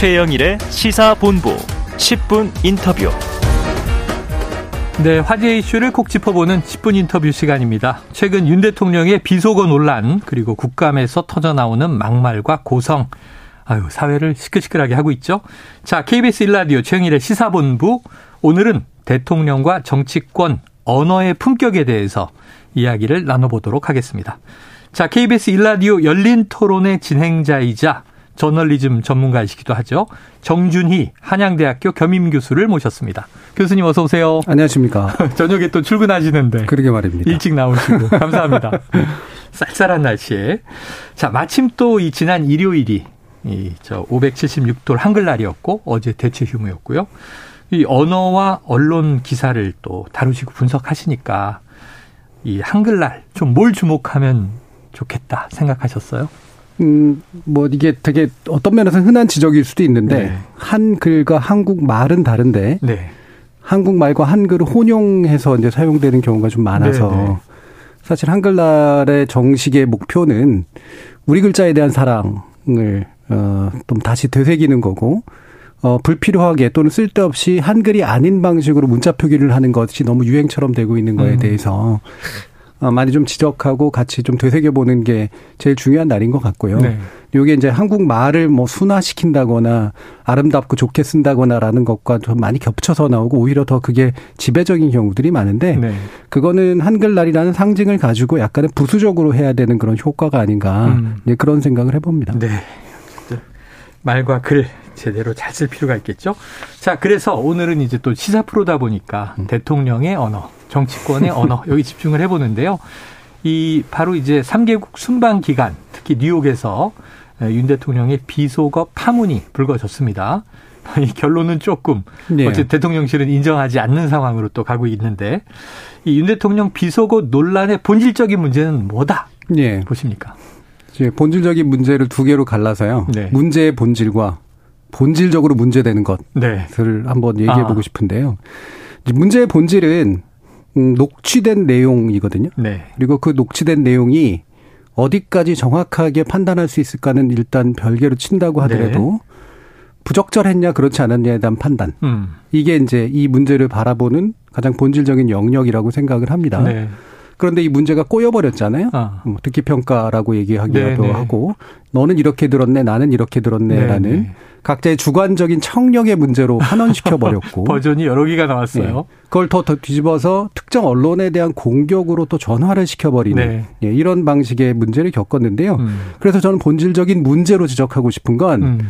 최영일의 시사본부 10분 인터뷰. 네, 화제 이슈를 콕 짚어보는 10분 인터뷰 시간입니다. 최근 윤 대통령의 비속어 논란 그리고 국감에서 터져 나오는 막말과 고성 아유, 사회를 시끌시끌하게 하고 있죠. 자, KBS 일라디오 최영일의 시사본부 오늘은 대통령과 정치권 언어의 품격에 대해서 이야기를 나눠보도록 하겠습니다. 자, KBS 일라디오 열린 토론의 진행자이자 저널리즘 전문가이시기도 하죠. 정준희 한양대학교 겸임 교수를 모셨습니다. 교수님 어서 오세요. 안녕하십니까. 저녁에 또 출근하시는데. 그러게 말입니다. 일찍 나오시고 감사합니다. 쌀쌀한 날씨에. 자, 마침 또 이 지난 일요일이 이저 576돌 한글날이었고 어제 대체 휴무였고요. 이 언어와 언론 기사를 또 다루시고 분석하시니까 이 한글날 좀 뭘 주목하면 좋겠다 생각하셨어요? 음, 뭐 이게 되게 어떤 면에서 흔한 지적일 수도 있는데 네. 한글과 한국 말은 다른데 네. 한국말과 한글을 혼용해서 이제 사용되는 경우가 좀 많아서 네, 네. 사실 한글날의 정식의 목표는 우리 글자에 대한 사랑을 어좀 다시 되새기는 거고 어 불필요하게 또는 쓸데없이 한글이 아닌 방식으로 문자 표기를 하는 것이 너무 유행처럼 되고 있는 거에 음. 대해서 어, 많이 좀 지적하고 같이 좀 되새겨 보는 게 제일 중요한 날인 것 같고요. 네. 요게 이제 한국 말을 뭐 순화시킨다거나 아름답고 좋게 쓴다거나라는 것과 좀 많이 겹쳐서 나오고 오히려 더 그게 지배적인 경우들이 많은데 네. 그거는 한글날이라는 상징을 가지고 약간은 부수적으로 해야 되는 그런 효과가 아닌가 음. 네, 그런 생각을 해봅니다. 네. 말과 글 제대로 잘 쓸 필요가 있겠죠. 자, 그래서 오늘은 이제 또 시사 프로다 보니까 음. 대통령의 언어, 정치권의 언어 여기 집중을 해보는데요. 이 바로 이제 3개국 순방 기간, 특히 뉴욕에서 윤 대통령의 비속어 파문이 불거졌습니다. 이 결론은 조금 네. 어쨌든 대통령실은 인정하지 않는 상황으로 또 가고 있는데 이 윤 대통령 비속어 논란의 본질적인 문제는 뭐다 예. 보십니까? 이제 본질적인 문제를 두 개로 갈라서요. 네. 문제의 본질과 본질적으로 문제되는 것을 네. 한번 얘기해 보고 아. 싶은데요. 문제의 본질은 음, 녹취된 내용이거든요. 네. 그리고 그 녹취된 내용이 어디까지 정확하게 판단할 수 있을까는 일단 별개로 친다고 하더라도 부적절했냐 그렇지 않았냐에 대한 판단. 음. 이게 이제 이 문제를 바라보는 가장 본질적인 영역이라고 생각을 합니다. 네. 그런데 이 문제가 꼬여버렸잖아요. 아. 뭐 듣기 평가라고 얘기하기도 네네. 하고 너는 이렇게 들었네, 나는 이렇게 들었네라는 네네. 각자의 주관적인 청력의 문제로 환원시켜 버렸고 버전이 여러 개가 나왔어요. 예. 그걸 더, 더 뒤집어서 특정 언론에 대한 공격으로 또 전화를 시켜버리는 네. 예, 이런 방식의 문제를 겪었는데요. 음. 그래서 저는 본질적인 문제로 지적하고 싶은 건, 음.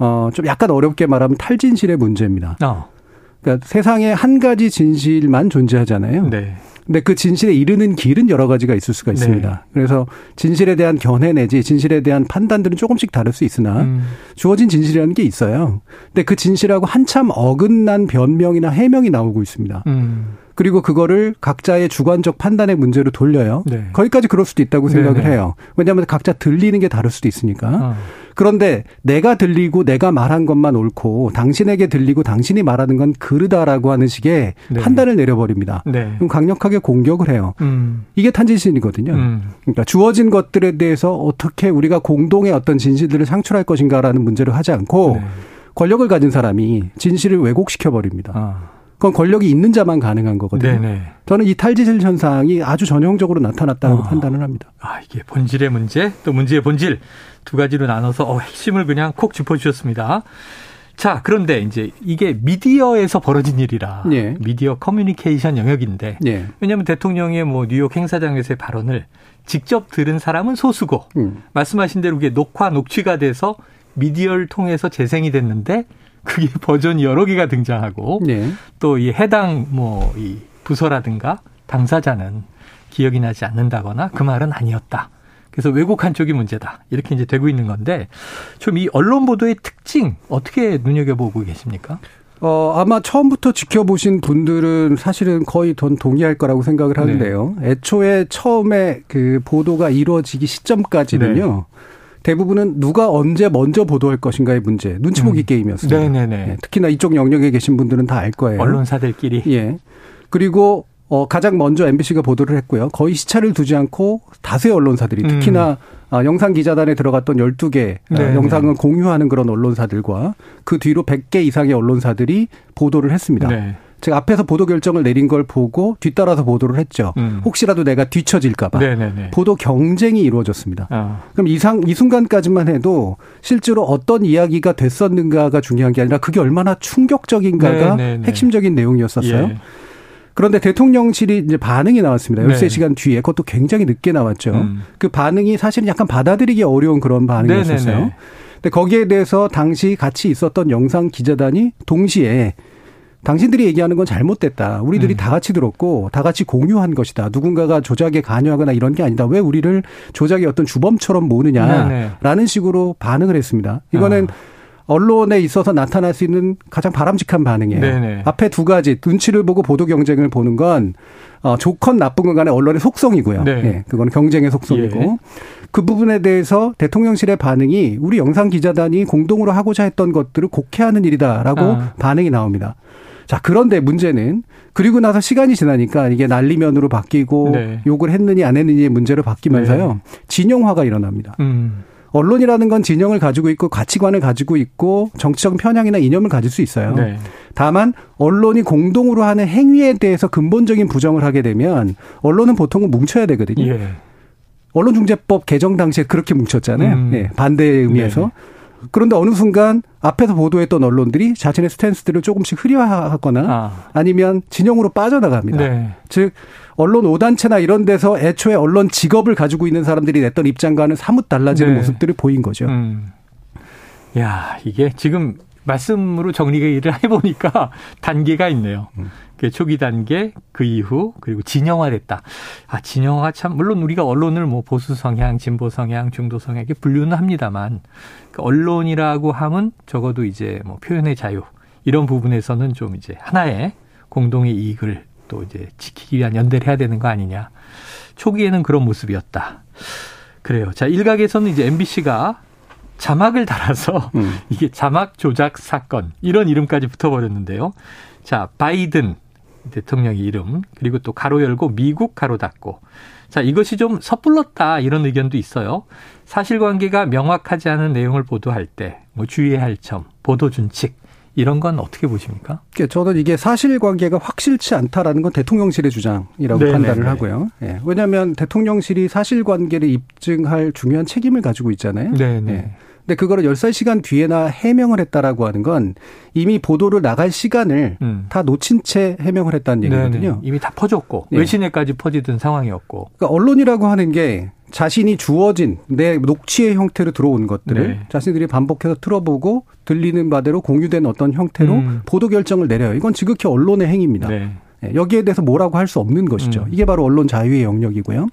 어, 좀 약간 어렵게 말하면 탈진실의 문제입니다. 어. 그러니까 세상에 한 가지 진실만 존재하잖아요. 네. 근데 그 진실에 이르는 길은 여러 가지가 있을 수가 있습니다. 네. 그래서 진실에 대한 견해 내지 진실에 대한 판단들은 조금씩 다를 수 있으나 음. 주어진 진실이라는 게 있어요. 근데 그 진실하고 한참 어긋난 변명이나 해명이 나오고 있습니다. 음. 그리고 그거를 각자의 주관적 판단의 문제로 돌려요. 네. 거기까지 그럴 수도 있다고 생각을 네네. 해요. 왜냐하면 각자 들리는 게 다를 수도 있으니까. 어. 그런데 내가 들리고 내가 말한 것만 옳고 당신에게 들리고 당신이 말하는 건 그르다라고 하는 식의 네. 판단을 내려버립니다. 네. 그럼 강력하게 공격을 해요. 음. 이게 탄진신이거든요. 음. 그러니까 주어진 것들에 대해서 어떻게 우리가 공동의 어떤 진실들을 창출할 것인가라는 문제를 하지 않고 네. 권력을 가진 사람이 진실을 왜곡시켜 버립니다. 아. 그건 권력이 있는 자만 가능한 거거든요. 네네. 저는 이 탈지실 현상이 아주 전형적으로 나타났다고 어. 판단을 합니다. 아, 이게 본질의 문제, 또 문제의 본질 두 가지로 나눠서 어, 핵심을 그냥 콕 짚어주셨습니다. 자, 그런데 이제 이게 미디어에서 벌어진 일이라 예. 미디어 커뮤니케이션 영역인데 예. 왜냐하면 대통령의 뭐 뉴욕 행사장에서의 발언을 직접 들은 사람은 소수고 음. 말씀하신 대로 그게 녹화 녹취가 돼서 미디어를 통해서 재생이 됐는데 그게 버전이 여러 개가 등장하고 예. 또이 해당 뭐 이 부서라든가 당사자는 기억이 나지 않는다거나 그 말은 아니었다. 그래서 왜곡한 쪽이 문제다. 이렇게 이제 되고 있는 건데 좀 이 언론 보도의 특징 어떻게 눈여겨보고 계십니까? 어, 아마 처음부터 지켜보신 분들은 사실은 거의 전 동의할 거라고 생각을 하는데요. 애초에 처음에 그 보도가 이루어지기 시점까지는요. 대부분은 누가 언제 먼저 보도할 것인가의 문제, 눈치 보기 음. 게임이었습니다. 네네네. 예, 특히나 이쪽 영역에 계신 분들은 다 알 거예요. 언론사들끼리. 예. 그리고 어 가장 먼저 MBC가 보도를 했고요. 거의 시차를 두지 않고 다수의 언론사들이 음. 특히나 어, 영상 기자단에 들어갔던 12개 어, 네, 영상을 공유하는 그런 언론사들과 그 뒤로 100개 이상의 언론사들이 보도를 했습니다. 네. 제가 앞에서 보도 결정을 내린 걸 보고 뒤따라서 보도를 했죠. 음. 혹시라도 내가 뒤처질까봐 네네네. 보도 경쟁이 이루어졌습니다. 어. 그럼 이상 이 순간까지만 해도 실제로 어떤 이야기가 됐었는가가 중요한 게 아니라 그게 얼마나 충격적인가가 네, 네, 네. 핵심적인 내용이었었어요. 예. 그런데 대통령실이 이제 반응이 나왔습니다. 네. 13시간 뒤에 그것도 굉장히 늦게 나왔죠. 음. 그 반응이 사실은 약간 받아들이기 어려운 그런 반응이었었어요. 네네네. 근데 거기에 대해서 당시 같이 있었던 영상 기자단이 동시에 당신들이 얘기하는 건 잘못됐다. 우리들이 음. 다 같이 들었고 다 같이 공유한 것이다. 누군가가 조작에 관여하거나 이런 게 아니다. 왜 우리를 조작의 어떤 주범처럼 네네. 모느냐라는 식으로 반응을 했습니다. 이거는 아. 언론에 있어서 나타날 수 있는 가장 바람직한 반응이에요. 네네. 앞에 두 가지 눈치를 보고 보도 경쟁을 보는 건 어, 좋건 나쁜 건 간에 언론의 속성이고요. 네. 예, 그건 경쟁의 속성이고 예. 그 부분에 대해서 대통령실의 반응이 우리 영상 기자단이 공동으로 하고자 했던 것들을 곡해하는 일이다라고 아. 반응이 나옵니다. 자, 그런데 문제는 그리고 나서 시간이 지나니까 이게 난리면으로 바뀌고 네. 욕을 했느니 안 했느니의 문제로 바뀌면서요. 진영화가 일어납니다. 음. 언론이라는 건 진영을 가지고 있고 가치관을 가지고 있고 정치적 편향이나 이념을 가질 수 있어요. 네. 다만 언론이 공동으로 하는 행위에 대해서 근본적인 부정을 하게 되면 언론은 보통은 뭉쳐야 되거든요. 예. 언론중재법 개정 당시에 그렇게 뭉쳤잖아요. 음. 네, 반대의 의미에서. 그런데 어느 순간 앞에서 보도했던 언론들이 자신의 스탠스들을 조금씩 흐려하거나 아. 아니면 진영으로 빠져나갑니다. 네. 즉 언론 5단체나 이런 데서 애초에 언론 직업을 가지고 있는 사람들이 냈던 입장과는 사뭇 달라지는 네. 모습들을 보인 거죠. 음. 야, 이게 지금 말씀으로 정리를 해보니까 단계가 있네요. 음. 그 초기 단계, 그 이후, 그리고 진영화됐다. 아, 진영화 참, 물론 우리가 언론을 뭐 보수 성향, 진보 성향, 중도 성향 이렇게 분류는 합니다만, 그 언론이라고 하면 적어도 이제 뭐 표현의 자유, 이런 부분에서는 좀 이제 하나의 공동의 이익을 또 이제 지키기 위한 연대를 해야 되는 거 아니냐. 초기에는 그런 모습이었다. 그래요. 자, 일각에서는 이제 MBC가 자막을 달아서 음. 이게 자막 조작 사건 이런 이름까지 붙어버렸는데요. 자 바이든 대통령의 이름 그리고 또 가로 열고 미국 가로 닫고 자 이것이 좀 섣불렀다 이런 의견도 있어요. 사실관계가 명확하지 않은 내용을 보도할 때 뭐 주의해야 할 점, 보도 준칙 이런 건 어떻게 보십니까? 그러니까 저는 이게 사실관계가 확실치 않다라는 건 대통령실의 주장이라고 네네네. 판단을 하고요. 예. 왜냐하면 대통령실이 사실관계를 입증할 중요한 책임을 가지고 있잖아요. 네네. 예. 근데 그거를 13시간 뒤에나 해명을 했다라고 하는 건 이미 보도를 나갈 시간을 음. 다 놓친 채 해명을 했다는 얘기거든요. 네네. 이미 다 퍼졌고 예. 외신에까지 퍼지던 상황이었고. 그러니까 언론이라고 하는 게 자신이 주어진 내 녹취의 형태로 들어온 것들을 네. 자신들이 반복해서 틀어보고 들리는 바대로 공유된 어떤 형태로 음. 보도 결정을 내려요. 이건 지극히 언론의 행위입니다. 네. 예, 여기에 대해서 뭐라고 할 수 없는 것이죠. 음. 이게 바로 언론 자유의 영역이고요.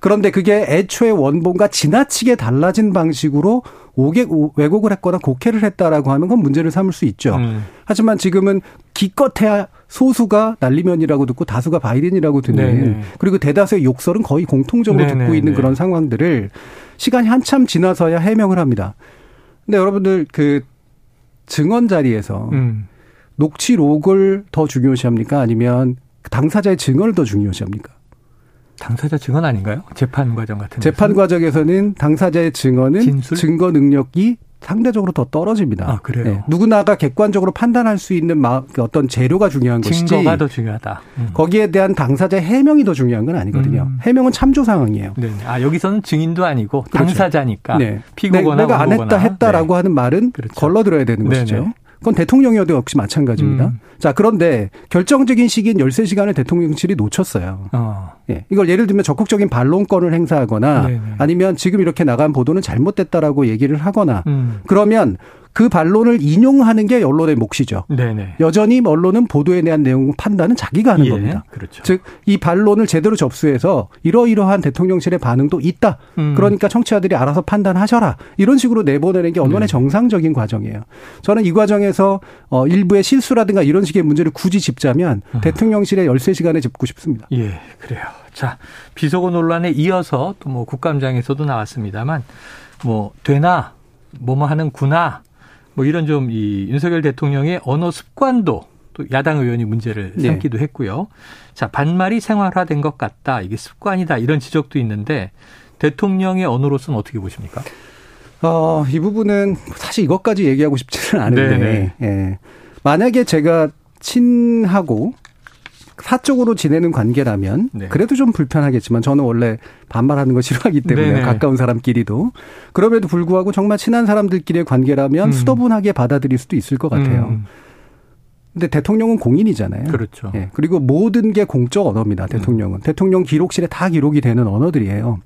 그런데 그게 애초에 원본과 지나치게 달라진 방식으로 오개, 오- 왜곡을 했거나 곡해를 했다라고 하는 건 문제를 삼을 수 있죠. 음. 하지만 지금은 기껏해야 소수가 날리면이라고 듣고 다수가 바이든이라고 듣는 네네. 그리고 대다수의 욕설은 거의 공통적으로 네네네. 듣고 있는 그런 상황들을 시간이 한참 지나서야 해명을 합니다. 근데 여러분들 그 증언 자리에서 음. 녹취록을 더 중요시합니까? 아니면 당사자의 증언을 더 중요시합니까? 당사자 증언 아닌가요? 재판 과정 같은 재판 데서는? 과정에서는 당사자의 증언은 진술? 증거 능력이 상대적으로 더 떨어집니다. 아, 그래요? 네. 누구나가 객관적으로 판단할 수 있는 마- 그 어떤 재료가 중요한 것이지 증거가 더 중요하다. 음. 거기에 대한 당사자의 해명이 더 중요한 건 아니거든요. 음. 해명은 참조 상황이에요. 네. 아 여기서는 증인도 아니고 그렇죠. 당사자니까 네. 피고거나 내가 안. 했다 했다라고 하는 말은 그렇죠. 걸러들어야 되는 네네. 것이죠. 그건 대통령이어도 역시 마찬가지입니다. 음. 자, 그런데 결정적인 시기인 13시간을 대통령실이 놓쳤어요. 어. 예. 이걸 예를 들면 적극적인 반론권을 행사하거나 네네. 아니면 지금 이렇게 나간 보도는 잘못됐다라고 얘기를 하거나 음. 그러면 그 반론을 인용하는 게 언론의 몫이죠. 네네. 여전히 언론은 보도에 대한 내용 판단은 자기가 하는 예, 겁니다. 그렇죠. 즉, 이 반론을 제대로 접수해서 이러이러한 대통령실의 반응도 있다. 음. 그러니까 청취자들이 알아서 판단하셔라. 이런 식으로 내보내는 게 언론의 네. 정상적인 과정이에요. 저는 이 과정에서 어, 일부의 실수라든가 이런 식의 문제를 굳이 짚자면 음. 대통령실의 13시간에 짚고 싶습니다. 예, 그래요. 자, 비속어 논란에 이어서 또 뭐 국감장에서도 나왔습니다만 뭐 되나 뭐뭐 하는구나 뭐 이런 좀 이 윤석열 대통령의 언어 습관도 또 야당 의원이 문제를 네. 삼기도 했고요. 자, 반말이 생활화된 것 같다. 이게 습관이다. 이런 지적도 있는데 대통령의 언어로서는 어떻게 보십니까? 어, 이 부분은 사실 이것까지 얘기하고 싶지는 않은데, 예. 만약에 제가 친하고 사적으로 지내는 관계라면 네. 그래도 좀 불편하겠지만 저는 원래 반말하는 거 싫어하기 때문에 네네. 가까운 사람끼리도 그럼에도 불구하고 정말 친한 사람들끼리의 관계라면 음. 수더분하게 받아들일 수도 있을 것 같아요. 음. 근데 대통령은 공인이잖아요. 그렇죠. 예. 그리고 모든 게 공적 언어입니다. 대통령은 음. 대통령 기록실에 다 기록이 되는 언어들이에요.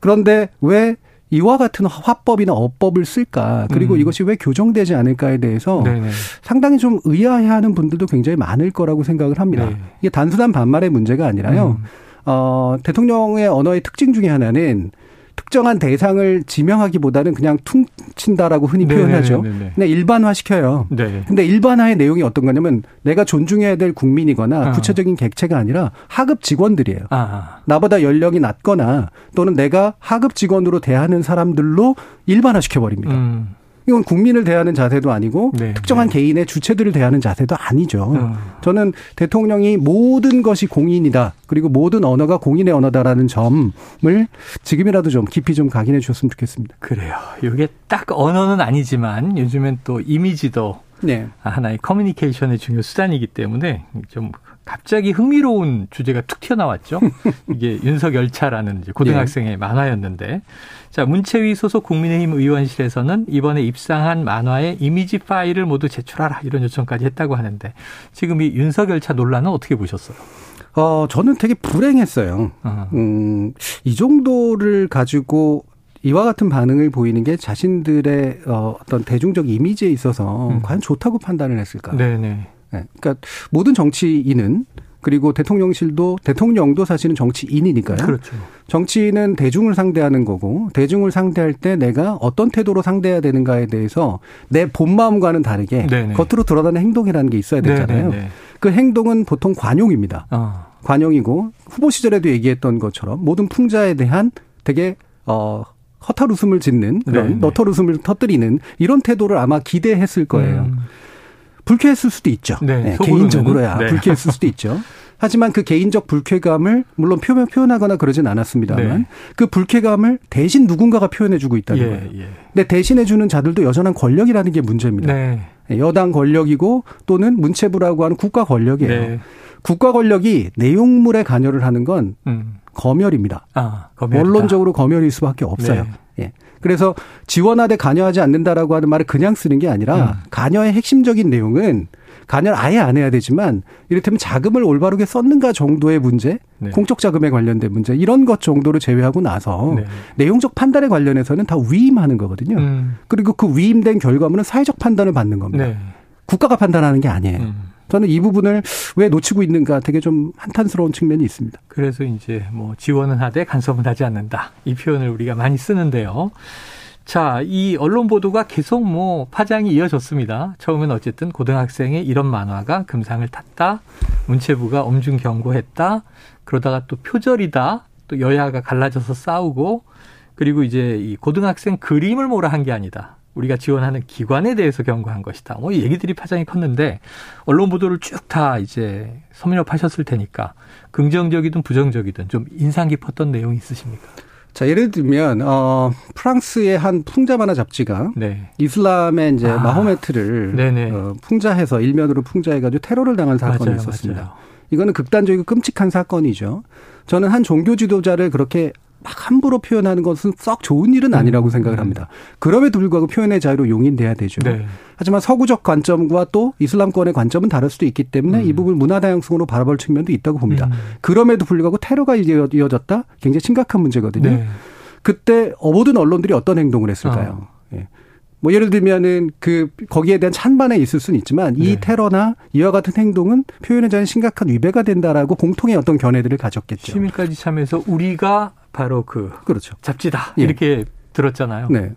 그런데 왜 이와 같은 화법이나 어법을 쓸까 그리고 음. 이것이 왜 교정되지 않을까에 대해서 네네. 상당히 좀 의아해하는 분들도 굉장히 많을 거라고 생각을 합니다. 네. 이게 단순한 반말의 문제가 아니라요. 음. 어, 대통령의 언어의 특징 중에 하나는 특정한 대상을 지명하기보다는 그냥 퉁친다라고 흔히 네네네네. 표현하죠. 그냥 일반화시켜요. 네. 근데 일반화의 내용이 어떤 거냐면 내가 존중해야 될 국민이거나 아. 구체적인 객체가 아니라 하급 직원들이에요. 아. 나보다 연령이 낮거나 또는 내가 하급 직원으로 대하는 사람들로 일반화시켜 버립니다. 음. 이건 국민을 대하는 자세도 아니고 네, 특정한 네. 개인의 주체들을 대하는 자세도 아니죠. 음. 저는 대통령이 모든 것이 공인이다. 그리고 모든 언어가 공인의 언어다라는 점을 지금이라도 좀 깊이 좀 각인해 주셨으면 좋겠습니다. 그래요. 이게 딱 언어는 아니지만 요즘엔 또 이미지도 네. 하나의 커뮤니케이션의 중요 수단이기 때문에 좀 갑자기 흥미로운 주제가 툭 튀어나왔죠. 이게 윤석열차라는 고등학생의 네. 만화였는데 자, 문채위 소속 국민의힘 의원실에서는 이번에 입상한 만화의 이미지 파일을 모두 제출하라 이런 요청까지 했다고 하는데 지금 이 윤석열차 논란은 어떻게 보셨어요? 어, 저는 되게 불행했어요. 어. 음, 이 정도를 가지고 이와 같은 반응을 보이는 게 자신들의 어, 어떤 대중적 이미지에 있어서 음. 과연 좋다고 판단을 했을까? 네네. 네, 그러니까 모든 정치인은 그리고 대통령실도 대통령도 사실은 정치인이니까요. 그렇죠. 정치인은 대중을 상대하는 거고 대중을 상대할 때 내가 어떤 태도로 상대해야 되는가에 대해서 내 본 마음과는 다르게 네네. 겉으로 드러나는 행동이라는 게 있어야 되잖아요. 네네네. 그 행동은 보통 관용입니다. 어. 관용이고 후보 시절에도 얘기했던 것처럼 모든 풍자에 대한 되게 어 허탈 웃음을 짓는 그런 너털 웃음을 터뜨리는 이런 태도를 아마 기대했을 거예요. 음. 불쾌했을 수도 있죠. 네, 네, 개인적으로야 네. 불쾌했을 수도 있죠. 하지만 그 개인적 불쾌감을 물론 표현, 표현하거나 그러진 않았습니다만 네. 그 불쾌감을 대신 누군가가 표현해주고 있다는 예, 거예요. 예. 근데 대신해주는 자들도 여전한 권력이라는 게 문제입니다. 네. 여당 권력이고 또는 문체부라고 하는 국가 권력이에요. 네. 국가 권력이 내용물에 관여를 하는 건 음. 검열입니다. 아, 원론적으로 검열일 수밖에 없어요. 네. 예. 그래서 지원하되 관여하지 않는다라고 하는 말을 그냥 쓰는 게 아니라 음. 관여의 핵심적인 내용은 관여를 아예 안 해야 되지만 이를테면 자금을 올바르게 썼는가 정도의 문제, 네. 공적 자금에 관련된 문제 이런 것 정도를 제외하고 나서 네. 내용적 판단에 관련해서는 다 위임하는 거거든요. 음. 그리고 그 위임된 결과물은 사회적 판단을 받는 겁니다. 네. 국가가 판단하는 게 아니에요. 음. 저는 이 부분을 왜 놓치고 있는가 되게 좀 한탄스러운 측면이 있습니다. 그래서 이제 뭐 지원은 하되 간섭은 하지 않는다. 이 표현을 우리가 많이 쓰는데요. 자, 이 언론 보도가 계속 뭐 파장이 이어졌습니다. 처음엔 어쨌든 고등학생의 이런 만화가 금상을 탔다. 문체부가 엄중 경고했다. 그러다가 또 표절이다. 또 여야가 갈라져서 싸우고 그리고 이제 이 고등학생 그림을 뭐라 한게 아니다. 우리가 지원하는 기관에 대해서 경고한 것이다. 뭐 얘기들이 파장이 컸는데 언론 보도를 쭉 다 이제 서민업하셨을 테니까 긍정적이든 부정적이든 좀 인상 깊었던 내용이 있으십니까? 자, 예를 들면, 어, 프랑스의 한 풍자 만화 잡지가 네. 이슬람의 이제 아. 마호메트를 어, 풍자해서 일면으로 풍자해 가지고 테러를 당한 사건이 맞아요, 있었습니다. 맞아요. 이거는 극단적이고 끔찍한 사건이죠. 저는 한 종교 지도자를 그렇게 막 함부로 표현하는 것은 썩 좋은 일은 음. 아니라고 생각을 음. 합니다. 그럼에도 불구하고 표현의 자유로 용인돼야 되죠. 네. 하지만 서구적 관점과 또 이슬람권의 관점은 다를 수도 있기 때문에 음. 이 부분 문화 다양성으로 바라볼 측면도 있다고 봅니다. 음. 그럼에도 불구하고 테러가 이어졌다? 굉장히 심각한 문제거든요. 네. 그때 모든 언론들이 어떤 행동을 했을까요? 어. 예. 뭐 예를 들면은 그 거기에 대한 찬반에 있을 수는 있지만 이 네. 테러나 이와 같은 행동은 표현의 자유 심각한 위배가 된다라고 공통의 어떤 견해들을 가졌겠죠. 시민까지 참여해서 우리가 바로 그 그렇죠. 잡지다 예. 이렇게 들었잖아요. 네.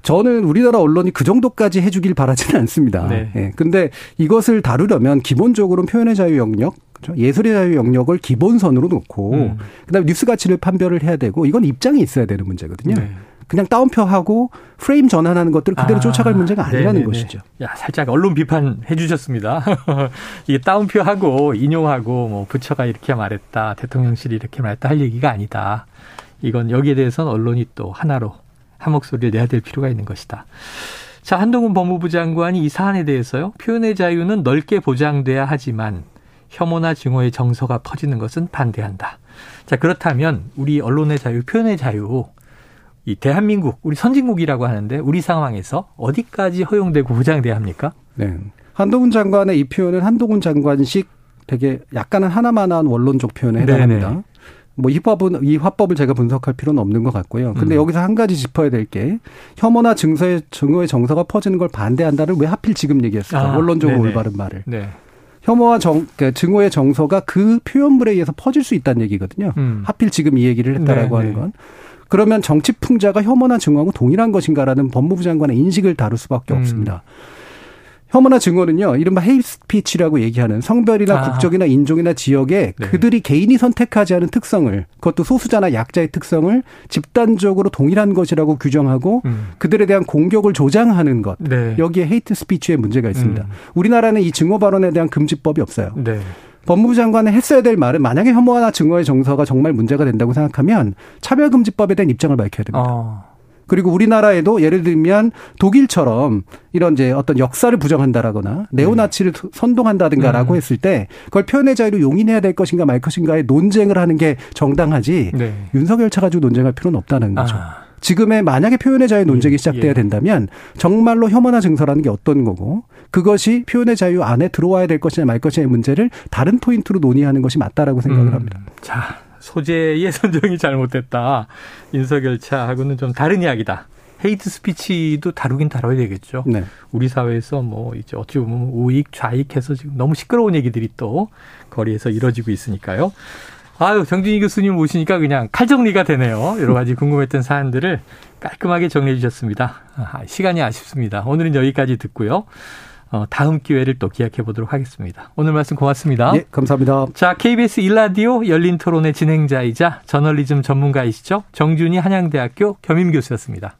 저는 우리나라 언론이 그 정도까지 해주길 바라지는 않습니다. 네. 예. 근데 이것을 다루려면 기본적으로 표현의 자유 영역, 그렇죠? 예술의 자유 영역을 기본선으로 놓고 음. 그다음에 뉴스 가치를 판별을 해야 되고 이건 입장이 있어야 되는 문제거든요. 네. 그냥 다운표하고 프레임 전환하는 것들 그대로 아, 쫓아갈 문제가 아니라는 네네네. 것이죠. 야, 살짝 언론 비판해 주셨습니다. 이게 다운표하고 인용하고 뭐 부처가 이렇게 말했다, 대통령실이 이렇게 말했다 할 얘기가 아니다. 이건 여기에 대해서는 언론이 또 하나로 한 목소리를 내야 될 필요가 있는 것이다. 자, 한동훈 법무부 장관이 이 사안에 대해서요. 표현의 자유는 넓게 보장돼야 하지만 혐오나 증오의 정서가 퍼지는 것은 반대한다. 자, 그렇다면 우리 언론의 자유, 표현의 자유 이 대한민국, 우리 선진국이라고 하는데 우리 상황에서 어디까지 허용되고 보장돼야 합니까? 네. 한동훈 장관의 이 표현은 한동훈 장관식 되게 약간은 하나만한 원론적 표현에 해당합니다. 뭐 이 화법은 이 화법을 제가 분석할 필요는 없는 것 같고요. 근데 음. 여기서 한 가지 짚어야 될 게 혐오나 증서의 증오의 정서가 퍼지는 걸 반대한다를 왜 하필 지금 얘기했을까? 아, 원론적으로 네네. 올바른 말을. 네. 혐오와 정, 그러니까 증오의 정서가 그 표현물에 의해서 퍼질 수 있다는 얘기거든요. 음. 하필 지금 이 얘기를 했다라고 네네. 하는 건. 그러면 정치 풍자가 혐오나 증오하고 동일한 것인가라는 법무부 장관의 인식을 다룰 수밖에 음. 없습니다. 혐오나 증오는요, 이른바 hate speech라고 얘기하는 성별이나 아. 국적이나 인종이나 지역에 네. 그들이 개인이 선택하지 않은 특성을, 그것도 소수자나 약자의 특성을 집단적으로 동일한 것이라고 규정하고 음. 그들에 대한 공격을 조장하는 것. 네. 여기에 hate speech의 문제가 있습니다. 음. 우리나라는 이 증오 발언에 대한 금지법이 없어요. 네. 법무부 장관은 했어야 될 말은 만약에 혐오나 증오의 정서가 정말 문제가 된다고 생각하면 차별금지법에 대한 입장을 밝혀야 됩니다. 어. 그리고 우리나라에도 예를 들면 독일처럼 이런 이제 어떤 역사를 부정한다라거나 네오나치를 네. 선동한다든가라고 음. 했을 때 그걸 표현의 자유로 용인해야 될 것인가 말 것인가의 논쟁을 하는 게 정당하지 네. 윤석열 차 가지고 논쟁할 필요는 없다는 거죠. 아. 지금의 만약에 표현의 자유 논쟁이 예, 시작돼야 예. 된다면 정말로 혐오나 증서라는 게 어떤 거고 그것이 표현의 자유 안에 들어와야 될 것이냐 말 것이냐의 문제를 다른 포인트로 논의하는 것이 맞다라고 생각을 음. 합니다. 자, 소재의 선정이 잘못됐다. 윤석열 차하고는 좀 다른 이야기다. 헤이트 스피치도 다루긴 다뤄야 되겠죠. 네. 우리 사회에서 뭐 이제 어찌 보면 우익 좌익해서 지금 너무 시끄러운 얘기들이 또 거리에서 이뤄지고 있으니까요. 아유, 정준희 교수님 모시니까 그냥 칼 정리가 되네요. 여러 가지 궁금했던 사안들을 깔끔하게 정리해 주셨습니다. 아, 시간이 아쉽습니다. 오늘은 여기까지 듣고요. 어, 다음 기회를 또 기약해 보도록 하겠습니다. 오늘 말씀 고맙습니다. 예, 감사합니다. 자, KBS 일라디오 열린 토론의 진행자이자 저널리즘 전문가이시죠? 정준희 한양대학교 겸임 교수였습니다.